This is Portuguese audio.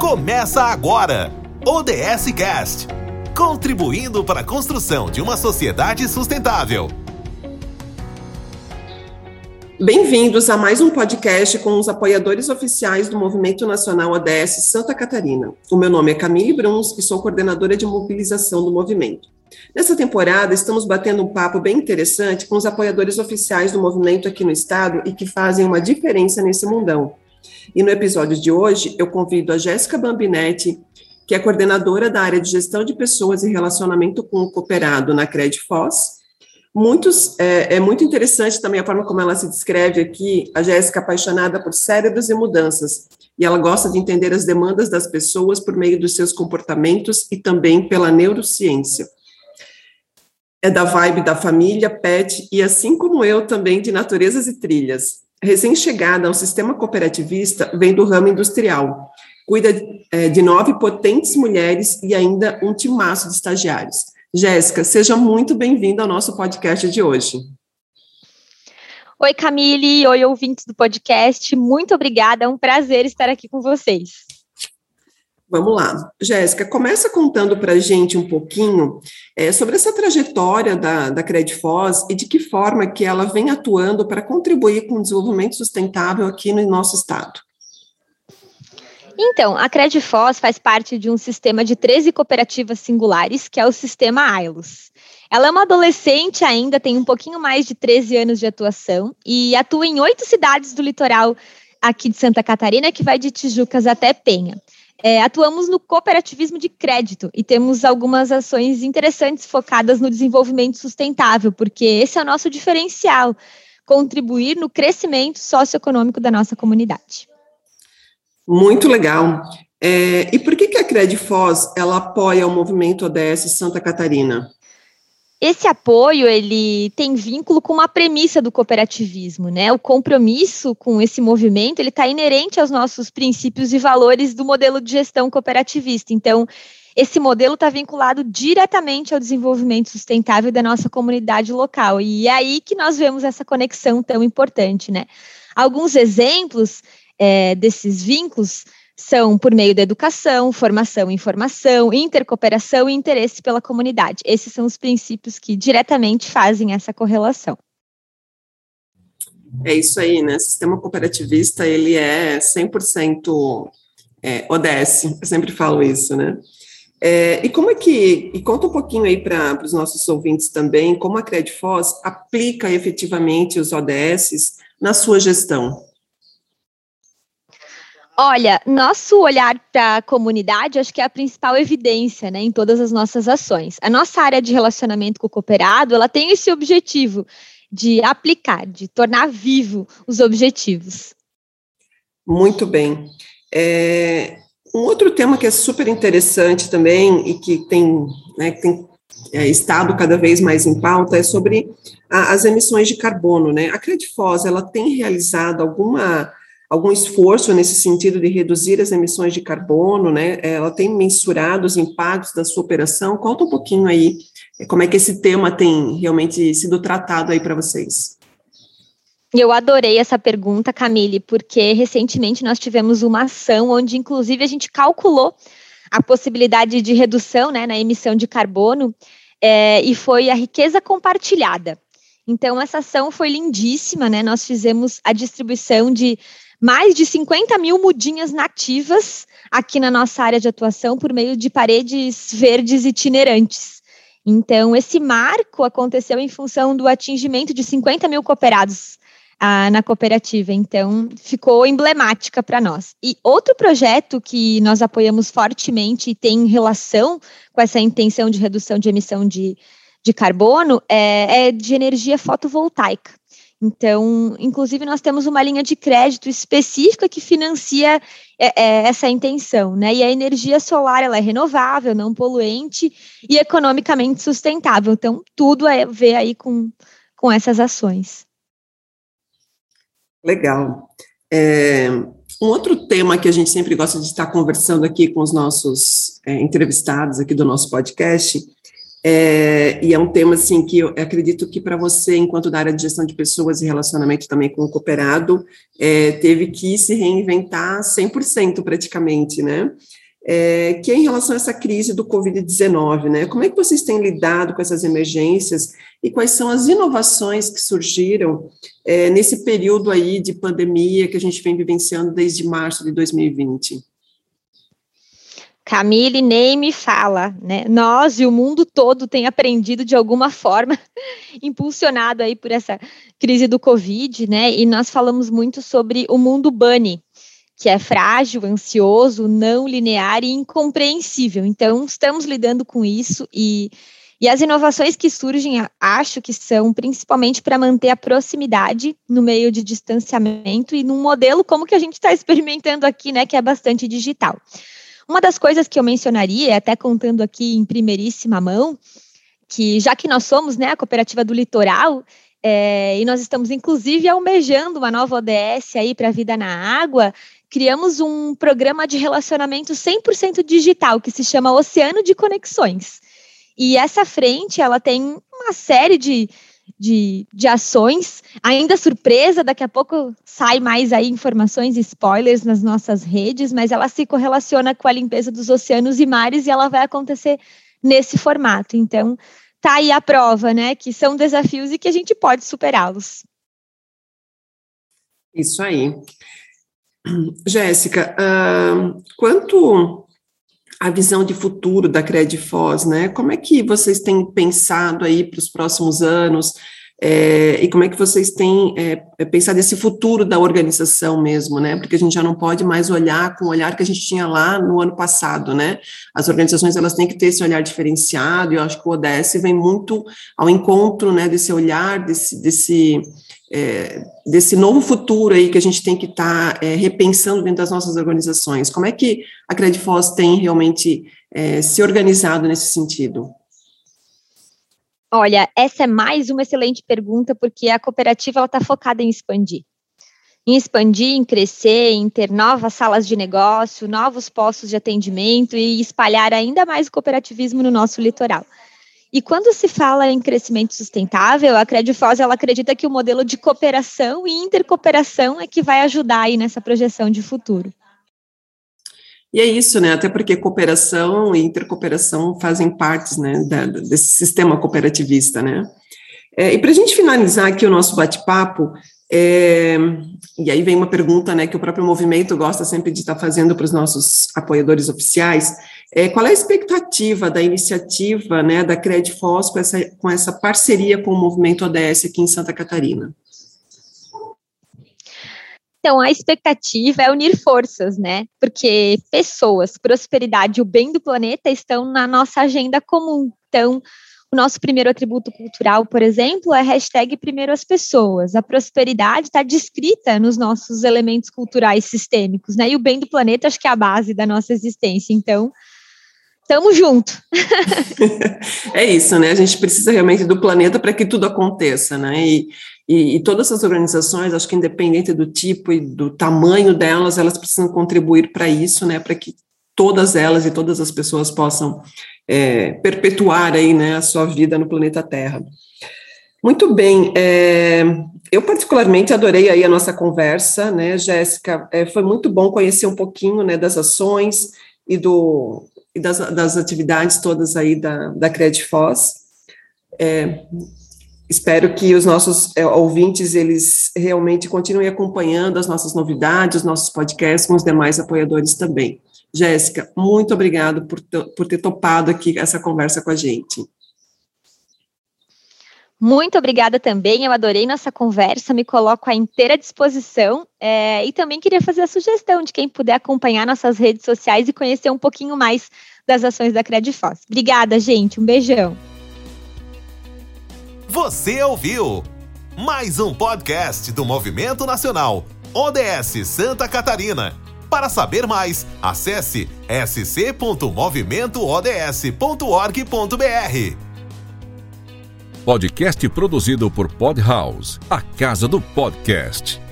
Começa agora! ODS Cast contribuindo para a construção de uma sociedade sustentável. Bem-vindos a mais um podcast com os apoiadores oficiais do Movimento Nacional ODS Santa Catarina. O meu nome é Camille Bruns e sou coordenadora de mobilização do movimento. Nessa temporada, estamos batendo um papo bem interessante com os apoiadores oficiais do movimento aqui no estado e que fazem uma diferença nesse mundão. E no episódio de hoje, eu convido a Jéssica Bambinetti, que é coordenadora da área de gestão de pessoas e relacionamento com o cooperado na Credfoz. Muitos, é, é, muito interessante também a forma como ela se descreve aqui, a Jéssica apaixonada por cérebros e mudanças, e ela gosta de entender as demandas das pessoas por meio dos seus comportamentos e também pela neurociência. É da vibe da família, pet, e assim como eu, também de naturezas e trilhas recém-chegada ao sistema cooperativista, vem do ramo industrial. Cuida é, de nove potentes mulheres e ainda um timaço de estagiários. Jéssica, seja muito bem-vinda ao nosso podcast de hoje. Oi, Camille. Oi, ouvintes do podcast. Muito obrigada. É um prazer estar aqui com vocês. Vamos lá. Jéssica, começa contando para a gente um pouquinho é, sobre essa trajetória da, da Credfoz e de que forma que ela vem atuando para contribuir com o desenvolvimento sustentável aqui no nosso estado. Então, a Credfoz faz parte de um sistema de 13 cooperativas singulares, que é o sistema AILOS. Ela é uma adolescente ainda, tem um pouquinho mais de 13 anos de atuação e atua em oito cidades do litoral aqui de Santa Catarina, que vai de Tijucas até Penha. É, atuamos no cooperativismo de crédito e temos algumas ações interessantes focadas no desenvolvimento sustentável, porque esse é o nosso diferencial contribuir no crescimento socioeconômico da nossa comunidade. Muito legal. É, e por que, que a Credfoz ela apoia o movimento ODS Santa Catarina? Esse apoio ele tem vínculo com uma premissa do cooperativismo, né? O compromisso com esse movimento ele está inerente aos nossos princípios e valores do modelo de gestão cooperativista. Então, esse modelo está vinculado diretamente ao desenvolvimento sustentável da nossa comunidade local. E é aí que nós vemos essa conexão tão importante, né? Alguns exemplos é, desses vínculos são por meio da educação, formação, informação, intercooperação e interesse pela comunidade. Esses são os princípios que diretamente fazem essa correlação. É isso aí, né? Sistema cooperativista, ele é 100% é, ODS, eu sempre falo isso, né? É, e como é que, e conta um pouquinho aí para os nossos ouvintes também, como a Credfoz aplica efetivamente os ODSs na sua gestão? Olha, nosso olhar para a comunidade, acho que é a principal evidência, né, em todas as nossas ações. A nossa área de relacionamento com o cooperado, ela tem esse objetivo de aplicar, de tornar vivo os objetivos. Muito bem. É, um outro tema que é super interessante também e que tem, né, que tem é, estado cada vez mais em pauta é sobre a, as emissões de carbono, né? A Credfoz, ela tem realizado alguma algum esforço nesse sentido de reduzir as emissões de carbono, né? Ela tem mensurado os impactos da sua operação. Conta um pouquinho aí é, como é que esse tema tem realmente sido tratado aí para vocês. Eu adorei essa pergunta, Camille, porque recentemente nós tivemos uma ação onde, inclusive, a gente calculou a possibilidade de redução né, na emissão de carbono é, e foi a riqueza compartilhada. Então, essa ação foi lindíssima, né? Nós fizemos a distribuição de mais de 50 mil mudinhas nativas aqui na nossa área de atuação por meio de paredes verdes itinerantes. Então, esse marco aconteceu em função do atingimento de 50 mil cooperados ah, na cooperativa, então ficou emblemática para nós. E outro projeto que nós apoiamos fortemente e tem relação com essa intenção de redução de emissão de, de carbono é, é de energia fotovoltaica. Então, inclusive, nós temos uma linha de crédito específica que financia é, é, essa intenção, né? E a energia solar ela é renovável, não poluente e economicamente sustentável. Então, tudo a ver aí com, com essas ações. Legal. É, um outro tema que a gente sempre gosta de estar conversando aqui com os nossos é, entrevistados aqui do nosso podcast É, e é um tema assim que eu acredito que para você, enquanto da área de gestão de pessoas e relacionamento também com o cooperado, é, teve que se reinventar 100% praticamente, né? É, que é em relação a essa crise do Covid-19, né? Como é que vocês têm lidado com essas emergências e quais são as inovações que surgiram é, nesse período aí de pandemia que a gente vem vivenciando desde março de 2020? Camille nem me fala, né? Nós e o mundo todo tem aprendido de alguma forma, impulsionado aí por essa crise do Covid, né? E nós falamos muito sobre o mundo bunny, que é frágil, ansioso, não linear e incompreensível. Então, estamos lidando com isso e, e as inovações que surgem, acho que são principalmente para manter a proximidade no meio de distanciamento e num modelo como que a gente está experimentando aqui, né? Que é bastante digital. Uma das coisas que eu mencionaria, até contando aqui em primeiríssima mão, que já que nós somos né, a cooperativa do litoral, é, e nós estamos inclusive almejando uma nova ODS aí para a vida na água, criamos um programa de relacionamento 100% digital que se chama Oceano de Conexões. E essa frente, ela tem uma série de de, de ações. Ainda surpresa, daqui a pouco sai mais aí informações e spoilers nas nossas redes, mas ela se correlaciona com a limpeza dos oceanos e mares e ela vai acontecer nesse formato. Então, tá aí a prova, né? Que são desafios e que a gente pode superá-los. Isso aí. Jéssica, uh, quanto à visão de futuro da Credifos, né? Como é que vocês têm pensado aí para os próximos anos? É, e como é que vocês têm é, pensado esse futuro da organização mesmo, né? Porque a gente já não pode mais olhar com o olhar que a gente tinha lá no ano passado, né? As organizações elas têm que ter esse olhar diferenciado. E eu acho que o ODS vem muito ao encontro, né? Desse olhar, desse, desse é, desse novo futuro aí que a gente tem que estar tá, é, repensando dentro das nossas organizações. Como é que a Credifos tem realmente é, se organizado nesse sentido? Olha, essa é mais uma excelente pergunta, porque a cooperativa está focada em expandir. Em expandir, em crescer, em ter novas salas de negócio, novos postos de atendimento e espalhar ainda mais o cooperativismo no nosso litoral. E quando se fala em crescimento sustentável, a Credifos ela acredita que o modelo de cooperação e intercooperação é que vai ajudar aí nessa projeção de futuro. E é isso, né? Até porque cooperação e intercooperação fazem partes, né, da, desse sistema cooperativista, né? É, e para a gente finalizar aqui o nosso bate-papo, é, e aí vem uma pergunta, né, que o próprio movimento gosta sempre de estar tá fazendo para os nossos apoiadores oficiais. É, qual é a expectativa da iniciativa, né, da Credifos com essa, com essa parceria com o movimento ODS aqui em Santa Catarina? Então, a expectativa é unir forças, né? Porque pessoas, prosperidade e o bem do planeta estão na nossa agenda comum. Então, o nosso primeiro atributo cultural, por exemplo, é hashtag primeiro as pessoas. A prosperidade está descrita nos nossos elementos culturais sistêmicos, né? E o bem do planeta acho que é a base da nossa existência. Então, Tamo junto. é isso, né? A gente precisa realmente do planeta para que tudo aconteça, né? E, e, e, todas essas organizações, acho que independente do tipo e do tamanho delas, elas precisam contribuir para isso, né? Para que todas elas e todas as pessoas possam é, perpetuar aí, né, a sua vida no planeta Terra. Muito bem, é, eu particularmente adorei aí a nossa conversa, né, Jéssica, é, foi muito bom conhecer um pouquinho, né, das ações e do, e das, das atividades todas aí da, da Credifos. É, espero que os nossos é, ouvintes, eles realmente continuem acompanhando as nossas novidades, os nossos podcasts com os demais apoiadores também. Jéssica, muito obrigado por, por ter topado aqui essa conversa com a gente. Muito obrigada também, eu adorei nossa conversa, me coloco à inteira disposição é, e também queria fazer a sugestão de quem puder acompanhar nossas redes sociais e conhecer um pouquinho mais das ações da Credifos. Obrigada, gente, um beijão. Você ouviu mais um podcast do Movimento Nacional ODS Santa Catarina. Para saber mais, acesse sc.movimentoods.org.br. Podcast produzido por Podhouse, a casa do podcast.